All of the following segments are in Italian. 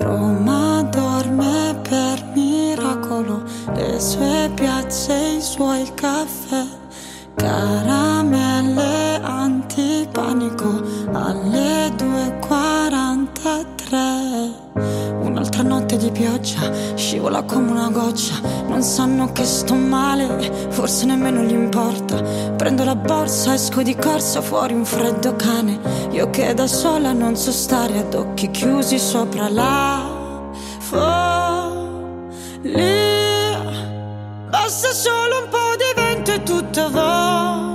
Roma dorme per miracolo, le sue piazze, i suoi caffè, caramelle antipanico alle 2.43. Un'altra notte di pioggia, scivola come una goccia, non sanno che sto male, forse nemmeno gli importa. Prendo la borsa, esco di corsa, fuori un freddo cane, io che da sola non so stare ad occhi chiusi sopra la follia. Basta solo un po' di vento e tutto vola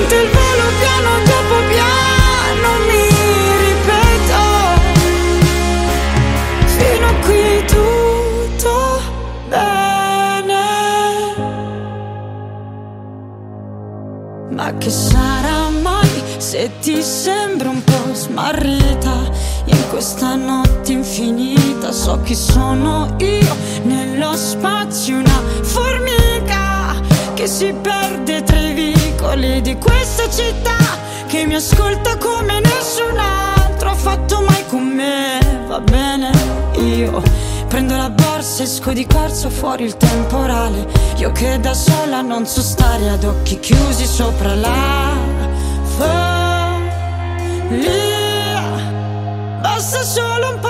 Il volo piano dopo piano mi ripeto. Fino a qui tutto bene. Ma che sarà mai se ti sembra un po' smarrita? In questa notte infinita so chi sono io. Nello spazio una formica Che si perde tra i vicoli di questa città Che mi ascolta come nessun altro ha fatto mai con me. Va bene, io prendo la borsa, esco di corsa fuori il temporale. Io che da sola non so stare ad occhi chiusi sopra la follia Basta solo un po'